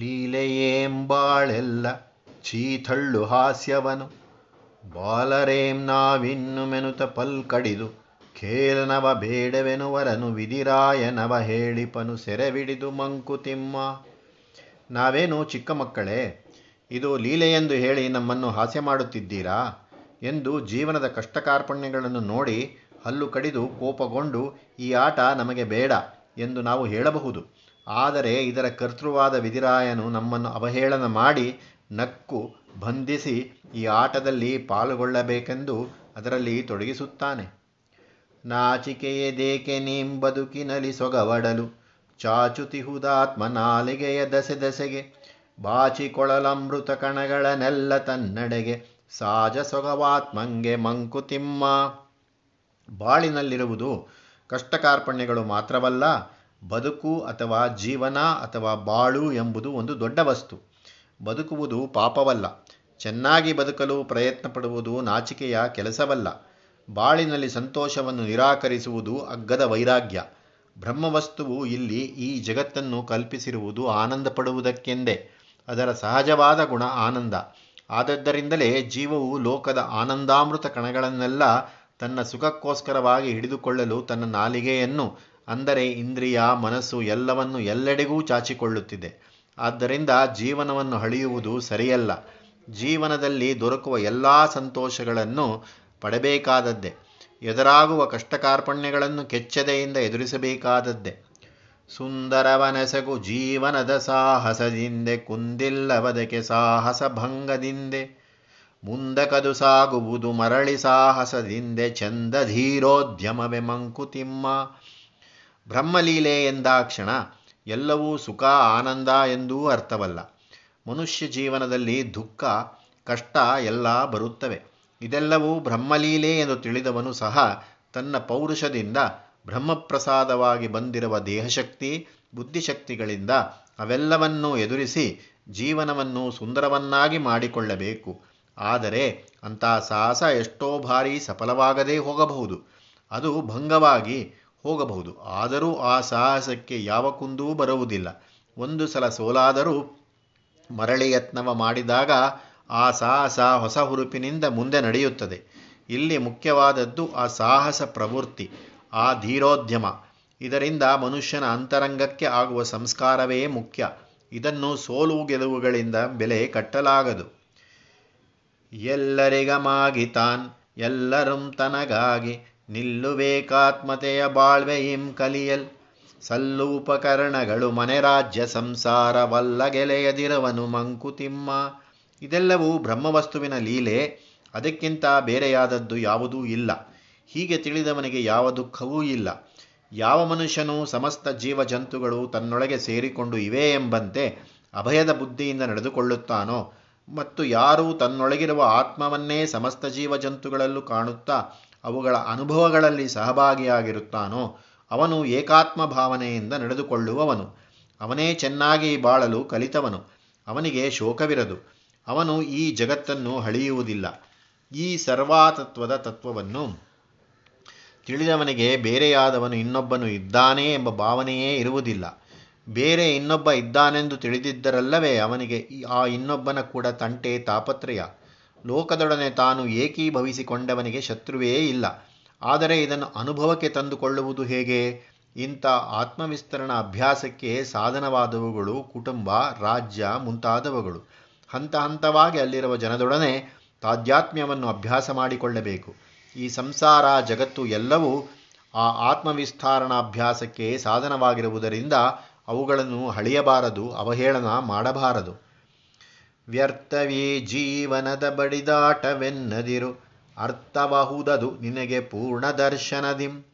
ಲೀಲೆಯೇಂಬಾಳೆಲ್ಲ ಚೀಥಳ್ಳು ಹಾಸ್ಯವನು. ಬಾಲರೇಂ ನಾವಿನ್ನು ಮೆನುತ ಪಲ್ಕಡಿದು ಖೇಲನವ ಬೇಡವೆನುವರನು ವಿಧಿರಾಯನವ ಹೇಳಿಪನು ಸೆರೆವಿಡಿದು ಮಂಕುತಿಮ್ಮ ನಾವೇನು ಚಿಕ್ಕ ಮಕ್ಕಳೇ, ಇದು ಲೀಲೆಯೆಂದು ಹೇಳಿ ನಮ್ಮನ್ನು ಹಾಸ್ಯ ಮಾಡುತ್ತಿದ್ದೀರಾ ಎಂದು ಜೀವನದ ಕಷ್ಟಕಾರ್ಪಣ್ಯಗಳನ್ನು ನೋಡಿ ಹಲ್ಲು ಕಡಿದು ಕೋಪಗೊಂಡು ಈ ಆಟ ನಮಗೆ ಬೇಡ ಎಂದು ನಾವು ಹೇಳಬಹುದು. ಆದರೆ ಇದರ ಕರ್ತೃವಾದ ವಿಧಿರಾಯನು ನಮ್ಮನ್ನು ಅವಹೇಳನ ಮಾಡಿ ನಕ್ಕು ಬಂಧಿಸಿ ಈ ಆಟದಲ್ಲಿ ಪಾಲ್ಗೊಳ್ಳಬೇಕೆಂದು ಅದರಲ್ಲಿ ತೊಡಗಿಸುತ್ತಾನೆ. ನಾಚಿಕೆಯದೇಕೆ ನೀಂ ಬದುಕಿನಲಿ ಸೊಗವಡಲು, ಚಾಚುತಿಹುದಾತ್ಮ ನಾಲಿಗೆಯ ದಸೆ ದಸೆಗೆ ಬಾಚಿಕೊಳಲಮೃತ ಕಣಗಳನೆಲ್ಲ ತನ್ನಡೆಗೆ, ಸಾಜ ಸೊಗವಾತ್ಮಂಗೆ ಮಂಕುತಿಮ್ಮ. ಬಾಳಿನಲ್ಲಿರುವುದು ಕಷ್ಟಕಾರ್ಪಣ್ಯಗಳು ಮಾತ್ರವಲ್ಲ ಬದುಕು ಅಥವಾ ಜೀವನ ಅಥವಾ ಬಾಳು ಎಂಬುದು ಒಂದು ದೊಡ್ಡ ವಸ್ತು. ಬದುಕುವುದು ಪಾಪವಲ್ಲ. ಚೆನ್ನಾಗಿ ಬದುಕಲು ಪ್ರಯತ್ನ ಪಡುವುದು ನಾಚಿಕೆಯ ಕೆಲಸವಲ್ಲ. ಬಾಳಿನಲ್ಲಿ ಸಂತೋಷವನ್ನು ನಿರಾಕರಿಸುವುದು ಅಗ್ಗದ ವೈರಾಗ್ಯ. ಬ್ರಹ್ಮವಸ್ತುವು ಇಲ್ಲಿ ಈ ಜಗತ್ತನ್ನು ಕಲ್ಪಿಸಿರುವುದು ಆನಂದ ಪಡುವುದಕ್ಕೆಂದೇ ಅದರ ಸಹಜವಾದ ಗುಣ ಆನಂದ. ಆದದ್ದರಿಂದಲೇ ಜೀವವು ಲೋಕದ ಆನಂದಾಮೃತ ಕಣಗಳನ್ನೆಲ್ಲ ತನ್ನ ಸುಖಕ್ಕೋಸ್ಕರವಾಗಿ ಹಿಡಿದುಕೊಳ್ಳಲು ತನ್ನ ನಾಲಿಗೆಯನ್ನು ಅಂದರೆ ಇಂದ್ರಿಯ, ಮನಸ್ಸು ಎಲ್ಲವನ್ನು ಎಲ್ಲೆಡೆಗೂ ಚಾಚಿಕೊಳ್ಳುತ್ತಿದೆ. ಆದ್ದರಿಂದ ಜೀವನವನ್ನು ಹಳೆಯುವುದು ಸರಿಯಲ್ಲ. ಜೀವನದಲ್ಲಿ ದೊರಕುವ ಎಲ್ಲ ಸಂತೋಷಗಳನ್ನು ಪಡಬೇಕಾದದ್ದೇ. ಎದುರಾಗುವ ಕಷ್ಟಕಾರ್ಪಣ್ಯಗಳನ್ನು ಕೆಚ್ಚದೆಯಿಂದ ಎದುರಿಸಬೇಕಾದದ್ದೇ. ಸುಂದರವನಸಗು ಜೀವನದ ಸಾಹಸದಿಂದೆ ಕುಂದಿಲ್ಲವದಕ್ಕೆ ಸಾಹಸ ಭಂಗದಿಂದೆ. ಮುಂದಕದು ಸಾಗುವುದು ಮರಳಿ ಸಾಹಸದಿಂದೆ ಚಂದ ಧೀರೋದ್ಯಮವೆ ಮಂಕುತಿಮ್ಮ ಬ್ರಹ್ಮಲೀಲೆ ಎಂದಾಕ್ಷಣ ಎಲ್ಲವೂ ಸುಖ ಆನಂದ ಎಂದೂ ಅರ್ಥವಲ್ಲ. ಮನುಷ್ಯ ಜೀವನದಲ್ಲಿ ದುಃಖ, ಕಷ್ಟ ಎಲ್ಲ ಬರುತ್ತವೆ. ಇದೆಲ್ಲವೂ ಬ್ರಹ್ಮಲೀಲೆ ಎಂದು ತಿಳಿದವನು ಸಹ ತನ್ನ ಪೌರುಷದಿಂದ ಬ್ರಹ್ಮಪ್ರಸಾದವಾಗಿ ಬಂದಿರುವ ದೇಹಶಕ್ತಿ, ಬುದ್ಧಿಶಕ್ತಿಗಳಿಂದ ಅವೆಲ್ಲವನ್ನೂ ಎದುರಿಸಿ ಜೀವನವನ್ನು ಸುಂದರವನ್ನಾಗಿ ಮಾಡಿಕೊಳ್ಳಬೇಕು. ಆದರೆ ಅಂಥ ಸಾಹಸ ಎಷ್ಟೋ ಬಾರಿ ಸಫಲವಾಗದೇ ಹೋಗಬಹುದು. ಅದು ಭಂಗವಾಗಿ ಹೋಗಬಹುದು. ಆದರೂ ಆ ಸಾಹಸಕ್ಕೆ ಯಾವ ಕುಂದೂ ಬರುವುದಿಲ್ಲ. ಒಂದು ಸಲ ಸೋಲಾದರೂ ಮರಳಿ ಯತ್ನವ ಮಾಡಿದಾಗ ಆ ಸಾಹಸ ಹೊಸ ಹುರುಪಿನಿಂದ ಮುಂದೆ ನಡೆಯುತ್ತದೆ. ಇಲ್ಲಿ ಮುಖ್ಯವಾದದ್ದು ಆ ಸಾಹಸ ಪ್ರವೃತ್ತಿ, ಆ ಧೀರೋದ್ಯಮ. ಇದರಿಂದ ಮನುಷ್ಯನ ಅಂತರಂಗಕ್ಕೆ ಆಗುವ ಸಂಸ್ಕಾರವೇ ಮುಖ್ಯ. ಇದನ್ನು ಸೋಲು ಗೆಲುವುಗಳಿಂದ ಬೆಲೆ ಕಟ್ಟಲಾಗದು. ಎಲ್ಲರಿಗಮಾಗಿ ತಾನ್, ಎಲ್ಲರೂ ತನಗಾಗಿ ನಿಲ್ಲುವೇಕಾತ್ಮತೆಯ ಬಾಳ್ವೆಯಿಂ ಕಲಿಯಲ್. ಸಲ್ಲೂಪಕರಣಗಳು ಮನೆ ರಾಜ್ಯ ಸಂಸಾರವಲ್ಲ ಗೆಲೆಯದಿರವನು ಮಂಕುತಿಮ್ಮ. ಇದೆಲ್ಲವೂ ಬ್ರಹ್ಮವಸ್ತುವಿನ ಲೀಲೆ, ಅದಕ್ಕಿಂತ ಬೇರೆಯಾದದ್ದು ಯಾವುದೂ ಇಲ್ಲ. ಹೀಗೆ ತಿಳಿದವನಿಗೆ ಯಾವ ದುಃಖವೂ ಇಲ್ಲ. ಯಾವ ಮನುಷ್ಯನೂ ಸಮಸ್ತ ಜೀವ ಜಂತುಗಳು ತನ್ನೊಳಗೆ ಸೇರಿಕೊಂಡು ಇವೆ ಎಂಬಂತೆ ಅಭಯದ ಬುದ್ಧಿಯಿಂದ ನಡೆದುಕೊಳ್ಳುತ್ತಾನೋ? ಮತ್ತು ಯಾರು ತನ್ನೊಳಗಿರುವ ಆತ್ಮವನ್ನೇ ಸಮಸ್ತ ಜೀವ ಜಂತುಗಳಲ್ಲೂ ಕಾಣುತ್ತಾ ಅವುಗಳ ಅನುಭವಗಳಲ್ಲಿ ಸಹಭಾಗಿಯಾಗಿರುತ್ತಾನೋ ಅವನು ಏಕಾತ್ಮ ಭಾವನೆಯಿಂದ ನಡೆದುಕೊಳ್ಳುವವನು. ಅವನೇ ಚೆನ್ನಾಗಿ ಬಾಳಲು ಕಲಿತವನು. ಅವನಿಗೆ ಶೋಕವಿರದು. ಅವನು ಈ ಜಗತ್ತನ್ನು ಹಳಿಯುವುದಿಲ್ಲ ಈ ಸರ್ವಾತತ್ವದ ತತ್ವವನ್ನು ತಿಳಿದವನಿಗೆ ಬೇರೆಯಾದವನು ಇನ್ನೊಬ್ಬನು ಇದ್ದಾನೆ ಎಂಬ ಭಾವನೆಯೇ ಇರುವುದಿಲ್ಲ. ಬೇರೆ ಇನ್ನೊಬ್ಬ ಇದ್ದಾನೆಂದು ತಿಳಿದಿದ್ದರಲ್ಲವೇ ಅವನಿಗೆ ಆ ಇನ್ನೊಬ್ಬನ ಕೂಡ ತಂಟೆ ತಾಪತ್ರಯ. ಲೋಕದೊಡನೆ ತಾನು ಏಕೀಭವಿಸಿಕೊಂಡವನಿಗೆ ಶತ್ರುವೇ ಇಲ್ಲ. ಆದರೆ ಇದನ್ನು ಅನುಭವಕ್ಕೆ ತಂದುಕೊಳ್ಳುವುದು ಹೇಗೆ? ಇಂಥ ಆತ್ಮವಿಸ್ತರಣ ಅಭ್ಯಾಸಕ್ಕೆ ಸಾಧನವಾದವುಗಳು ಕುಟುಂಬ, ರಾಜ್ಯ ಮುಂತಾದವುಗಳು. ಹಂತ ಹಂತವಾಗಿ ಅಲ್ಲಿರುವ ಜನದೊಡನೆ ತಾಧ್ಯಾತ್ಮ್ಯವನ್ನು ಅಭ್ಯಾಸ ಮಾಡಿಕೊಳ್ಳಬೇಕು. ಈ ಸಂಸಾರ ಜಗತ್ತು ಎಲ್ಲವೂ ಆ ಆತ್ಮವಿಸ್ತಾರಣಾಭ್ಯಾಸಕ್ಕೆ ಸಾಧನವಾಗಿರುವುದರಿಂದ ಅವುಗಳನ್ನು ಹಳಿಯಬಾರದು ಅವಹೇಳನ ಮಾಡಬಾರದು. ವ್ಯರ್ಥವೇ ಜೀವನದ ಬಡಿದಾಟವೆನ್ನದಿರು. ಅರ್ಥಬಹುದದು ನಿನಗೆ ಪೂರ್ಣ ದರ್ಶನದಿಂ.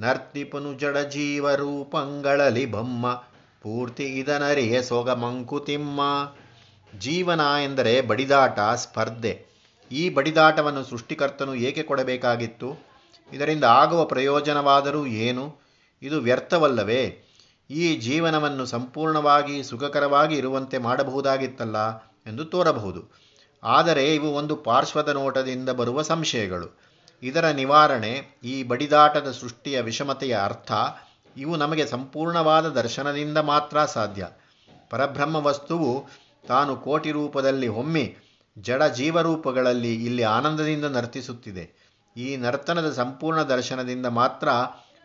ನರ್ತಿಪನು ಜಡ ಜೀವರೂಪಂಗಳಲಿ ಬಮ್ಮ. ಪೂರ್ತಿ ಇದನರಿಯ ಸೊಗ ಮಂಕುತಿಮ್ಮ ಜೀವನ ಎಂದರೆ ಬಡಿದಾಟ, ಸ್ಪರ್ಧೆ. ಈ ಬಡಿದಾಟವನ್ನು ಸೃಷ್ಟಿಕರ್ತನು ಏಕೆ ಕೊಡಬೇಕಾಗಿತ್ತು? ಇದರಿಂದ ಆಗುವ ಪ್ರಯೋಜನವಾದರೂ ಏನು? ಇದು ವ್ಯರ್ಥವಲ್ಲವೇ? ಈ ಜೀವನವನ್ನು ಸಂಪೂರ್ಣವಾಗಿ ಸುಖಕರವಾಗಿ ಇರುವಂತೆ ಮಾಡಬಹುದಾಗಿತ್ತಲ್ಲ. ಎಂದು ತೋರಬಹುದು. ಆದರೆ ಇವು ಒಂದು ಪಾರ್ಶ್ವದ ನೋಟದಿಂದ ಬರುವ ಸಂಶಯಗಳು. ಇದರ ನಿವಾರಣೆ ಈ ಬಡಿದಾಟದ ಸೃಷ್ಟಿಯ ವಿಷಮತೆಯ ಅರ್ಥ. ಇವು ನಮಗೆ ಸಂಪೂರ್ಣವಾದ ದರ್ಶನದಿಂದ ಮಾತ್ರ ಸಾಧ್ಯ. ಪರಬ್ರಹ್ಮ ವಸ್ತುವು ತಾನು ಕೋಟಿ ರೂಪದಲ್ಲಿ ಹೊಮ್ಮಿ ಜಡ ಜೀವರೂಪಗಳಲ್ಲಿ ಇಲ್ಲಿ ಆನಂದದಿಂದ ನರ್ತಿಸುತ್ತಿದೆ. ಈ ನರ್ತನದ ಸಂಪೂರ್ಣ ದರ್ಶನದಿಂದ ಮಾತ್ರ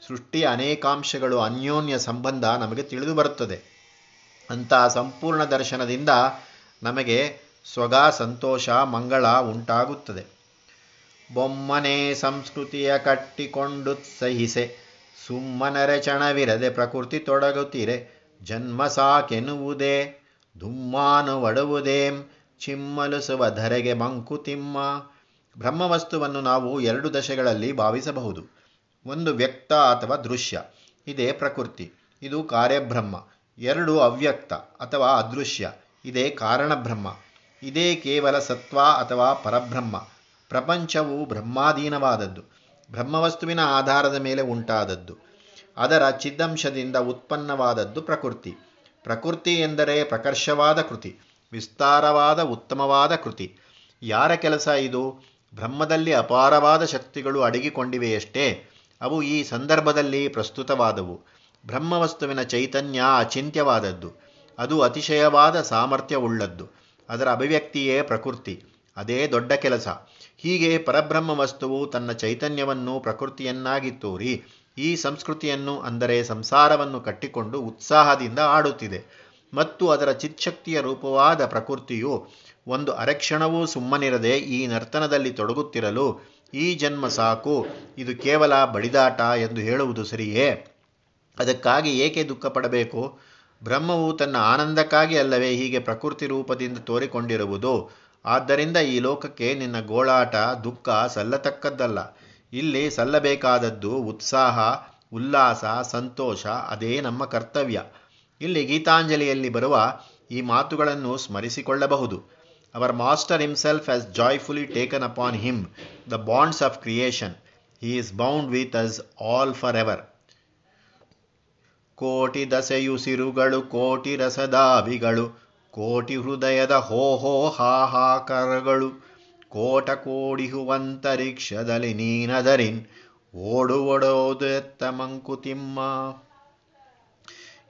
ಸೃಷ್ಟಿಯ ಅನೇಕಾಂಶಗಳು ಅನ್ಯೋನ್ಯ ಸಂಬಂಧ ನಮಗೆ ತಿಳಿದು ಬರುತ್ತದೆ. ಅಂತಹ ಸಂಪೂರ್ಣ ದರ್ಶನದಿಂದ ನಮಗೆ ಸ್ವಗ ಸಂತೋಷ, ಮಂಗಳ ಉಂಟಾಗುತ್ತದೆ. ಬೊಮ್ಮನೆ ಸಂಸ್ಕೃತಿಯ ಕಟ್ಟಿಕೊಂಡು ಸಹಿಸೆ. ಸುಮ್ಮನರೆ ಚಣವಿರದೆ ಪ್ರಕೃತಿ ತೊಡಗುತ್ತೀರೆ. ಜನ್ಮ ಸಾಕೆನ್ನುವುದೇ, ದುಮ್ಮಾನು ಒಡುವುದೇಂ. ಚಿಮ್ಮಲುಸುವ ಧರೆಗೆ ಮಂಕುತಿಮ್ಮ ಬ್ರಹ್ಮವಸ್ತುವನ್ನು ನಾವು ಎರಡು ದಶೆಗಳಲ್ಲಿ ಭಾವಿಸಬಹುದು. ಒಂದು ವ್ಯಕ್ತ ಅಥವಾ ದೃಶ್ಯ. ಇದೇ ಪ್ರಕೃತಿ. ಇದು ಕಾರ್ಯಬ್ರಹ್ಮ. ಎರಡು ಅವ್ಯಕ್ತ ಅಥವಾ ಅದೃಶ್ಯ. ಇದೇ ಕಾರಣಬ್ರಹ್ಮ ಇದೇ ಕೇವಲ ಸತ್ವ ಅಥವಾ ಪರಬ್ರಹ್ಮ. ಪ್ರಪಂಚವು ಬ್ರಹ್ಮಾಧೀನವಾದದ್ದು. ಬ್ರಹ್ಮವಸ್ತುವಿನ ಆಧಾರದ ಮೇಲೆ ಉಂಟಾದದ್ದು. ಅದರ ಚಿದ್ದಂಶದಿಂದ ಉತ್ಪನ್ನವಾದದ್ದು ಪ್ರಕೃತಿ. ಪ್ರಕೃತಿ ಎಂದರೆ ಪ್ರಕರ್ಷವಾದ ಕೃತಿ, ವಿಸ್ತಾರವಾದ ಉತ್ತಮವಾದ ಕೃತಿ. ಯಾರ ಕೆಲಸ ಇದು? ಬ್ರಹ್ಮದಲ್ಲಿ ಅಪಾರವಾದ ಶಕ್ತಿಗಳು ಅಡಗಿಕೊಂಡಿವೆಯಷ್ಟೇ. ಅವು ಈ ಸಂದರ್ಭದಲ್ಲಿ ಪ್ರಸ್ತುತವಾದವು. ಬ್ರಹ್ಮವಸ್ತುವಿನ ಚೈತನ್ಯ ಅಚಿಂತ್ಯವಾದದ್ದು. ಅದು ಅತಿಶಯವಾದ ಸಾಮರ್ಥ್ಯವುಳ್ಳದ್ದು. ಅದರ ಅಭಿವ್ಯಕ್ತಿಯೇ ಪ್ರಕೃತಿ. ಅದೇ ದೊಡ್ಡ ಕೆಲಸ. ಹೀಗೆ ಪರಬ್ರಹ್ಮ ವಸ್ತುವು ತನ್ನ ಚೈತನ್ಯವನ್ನು ಪ್ರಕೃತಿಯನ್ನಾಗಿ ತೋರಿ ಈ ಸಂಸ್ಕೃತಿಯನ್ನು ಅಂದರೆ ಸಂಸಾರವನ್ನು ಕಟ್ಟಿಕೊಂಡು ಉತ್ಸಾಹದಿಂದ ಆಡುತ್ತಿದೆ. ಮತ್ತು ಅದರ ಚಿತ್ಶಕ್ತಿಯ ರೂಪವಾದ ಪ್ರಕೃತಿಯು ಒಂದು ಅರೆಕ್ಷಣವೂ ಸುಮ್ಮನಿರದೆ ಈ ನರ್ತನದಲ್ಲಿ ತೊಡಗುತ್ತಿರಲು, ಈ ಜನ್ಮ ಸಾಕು, ಇದು ಕೇವಲ ಬಡಿದಾಟ ಎಂದು ಹೇಳುವುದು ಸರಿಯೇ? ಅದಕ್ಕಾಗಿ ಏಕೆ ದುಃಖ ಪಡಬೇಕು ಬ್ರಹ್ಮವು ತನ್ನ ಆನಂದಕ್ಕಾಗಿ ಅಲ್ಲವೇ ಹೀಗೆ ಪ್ರಕೃತಿ ರೂಪದಿಂದ ತೋರಿಕೊಂಡಿರುವುದು. ಆದ್ದರಿಂದ ಈ ಲೋಕಕ್ಕೆ ನಿನ್ನ ಗೋಳಾಟ, ದುಃಖ ಸಲ್ಲತಕ್ಕದ್ದಲ್ಲ. ಇಲ್ಲಿ ಸಲ್ಲಬೇಕಾದದ್ದು ಉತ್ಸಾಹ, ಉಲ್ಲಾಸ, ಸಂತೋಷ, ಅದೇ ನಮ್ಮ ಕರ್ತವ್ಯ. ಇಲ್ಲಿ ಗೀತಾಂಜಲಿಯಲ್ಲಿ ಬರುವ ಈ ಮಾತುಗಳನ್ನು ಸ್ಮರಿಸಿಕೊಳ್ಳಬಹುದು. Our master himself has joyfully taken upon him the bonds of creation he is bound with us all for ever ಕೋಟಿ ದಸೆಯುಸಿರುಗಳು ಕೋಟಿ ರಸದಾಭಿಗಳು, ಕೋಟಿ ಹೃದಯದ ಹೋ ಹೋ ಹಾಹಾಕರಗಳು ಕೋಟ ಕೋಡಿಹುವಂತರಿಕ್ಷದಲ್ಲಿ ನೀನದರಿನ್, ಓಡು ಎತ್ತ ಮಂಕುತಿಮ್ಮ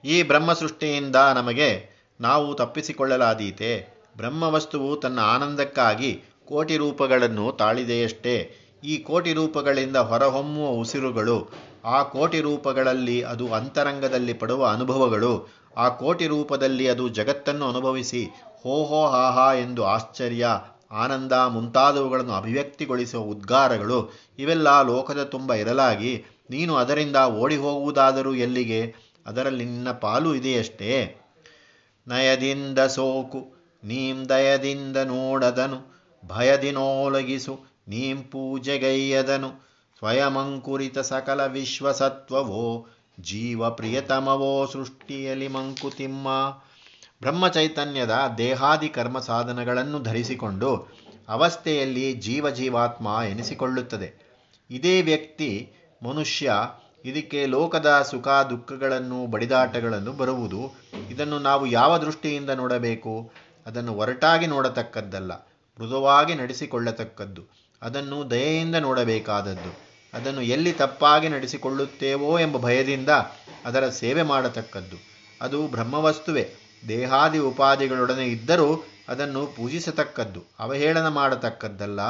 ಈ ಬ್ರಹ್ಮ ಸೃಷ್ಟಿಯಿಂದ ನಮಗೆ ನಾವು ತಪ್ಪಿಸಿಕೊಳ್ಳಲಾದೀತೆ. ಬ್ರಹ್ಮವಸ್ತುವು ತನ್ನ ಆನಂದಕ್ಕಾಗಿ ಕೋಟಿ ರೂಪಗಳನ್ನು ತಾಳಿದೆಯಷ್ಟೇ. ಈ ಕೋಟಿ ರೂಪಗಳಿಂದ ಹೊರಹೊಮ್ಮುವ ಉಸಿರುಗಳು ಆ ಕೋಟಿ ರೂಪಗಳಲ್ಲಿ ಅದು ಅಂತರಂಗದಲ್ಲಿ ಪಡುವ ಅನುಭವಗಳು, ಆ ಕೋಟಿ ರೂಪದಲ್ಲಿ ಅದು ಜಗತ್ತನ್ನು ಅನುಭವಿಸಿ ಹೋ ಹೋ ಹಾ ಹಾ ಎಂದು ಆಶ್ಚರ್ಯ, ಆನಂದ ಮುಂತಾದವುಗಳನ್ನು ಅಭಿವ್ಯಕ್ತಿಗೊಳಿಸುವ ಉದ್ಗಾರಗಳು, ಇವೆಲ್ಲ ಲೋಕದ ತುಂಬ ಇರಲಾಗಿ ನೀನು ಅದರಿಂದ ಓಡಿ ಹೋಗುವುದಾದರೂ ಎಲ್ಲಿಗೆ? ಅದರಲ್ಲಿ ನಿನ್ನ ಪಾಲು ಇದೆಯಷ್ಟೇ? ನಯದಿಂದ ಸೋಕು, ನೀಂ ದಯದಿಂದ ನೋಡದನು, ಭಯದಿನೋಲಗಿಸು, ನೀಂ ಪೂಜೆಗೈಯದನು ಸ್ವಯಮಂಕುರಿತ ಸಕಲ ವಿಶ್ವಸತ್ವವೋ ಜೀವ ಪ್ರಿಯತಮವೋ ಸೃಷ್ಟಿಯಲ್ಲಿ ಮಂಕುತಿಮ್ಮ. ಬ್ರಹ್ಮಚೈತನ್ಯದ ದೇಹಾದಿ ಕರ್ಮ ಸಾಧನಗಳನ್ನು ಧರಿಸಿಕೊಂಡು ಅವಸ್ಥೆಯಲ್ಲಿ ಜೀವ ಜೀವಾತ್ಮ ಎನಿಸಿಕೊಳ್ಳುತ್ತದೆ. ಇದೇ ವ್ಯಕ್ತಿ, ಮನುಷ್ಯ, ಇದಕ್ಕೆ ಲೋಕದ ಸುಖ ದುಃಖಗಳನ್ನು ಬಡಿದಾಟಗಳನ್ನು ಬರುವುದು. ಇದನ್ನು ನಾವು ಯಾವ ದೃಷ್ಟಿಯಿಂದ ನೋಡಬೇಕು? ಅದನ್ನು ಒರಟಾಗಿ ನೋಡತಕ್ಕದ್ದಲ್ಲ, ಮೃದುವಾಗಿ ನಡೆಸಿಕೊಳ್ಳತಕ್ಕದ್ದು. ಅದನ್ನು ದಯೆಯಿಂದ ನೋಡಬೇಕಾದದ್ದು. ಅದನ್ನು ಎಲ್ಲಿ ತಪ್ಪಾಗಿ ನಡೆಸಿಕೊಳ್ಳುತ್ತೇವೋ ಎಂಬ ಭಯದಿಂದ ಅದರ ಸೇವೆ ಮಾಡತಕ್ಕದ್ದು. ಅದು ಬ್ರಹ್ಮವಸ್ತುವೆ. ದೇಹಾದಿ ಉಪಾಧಿಗಳೊಡನೆ ಇದ್ದರೂ ಅದನ್ನು ಪೂಜಿಸತಕ್ಕದ್ದು. ಅವಹೇಳನ ಮಾಡತಕ್ಕದ್ದಲ್ಲ.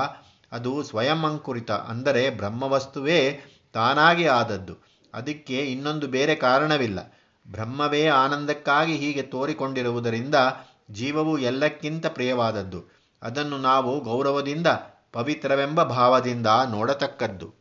ಅದು ಸ್ವಯಂ ಅಂಕುರಿತ, ಅಂದರೆ ಬ್ರಹ್ಮವಸ್ತುವೇ ತಾನಾಗಿ ಆದದ್ದು. ಅದಕ್ಕೆ ಇನ್ನೊಂದು ಬೇರೆ ಕಾರಣವಿಲ್ಲ. ಬ್ರಹ್ಮವೇ ಆನಂದಕ್ಕಾಗಿ ಹೀಗೆ ತೋರಿಕೊಂಡಿರುವುದರಿಂದ ಜೀವವು ಎಲ್ಲಕ್ಕಿಂತ ಪ್ರಿಯವಾದದ್ದು. ಅದನ್ನು ನಾವು ಗೌರವದಿಂದ, ಪವಿತ್ರವೆಂಬ ಭಾವದಿಂದ ನೋಡತಕ್ಕದ್ದು.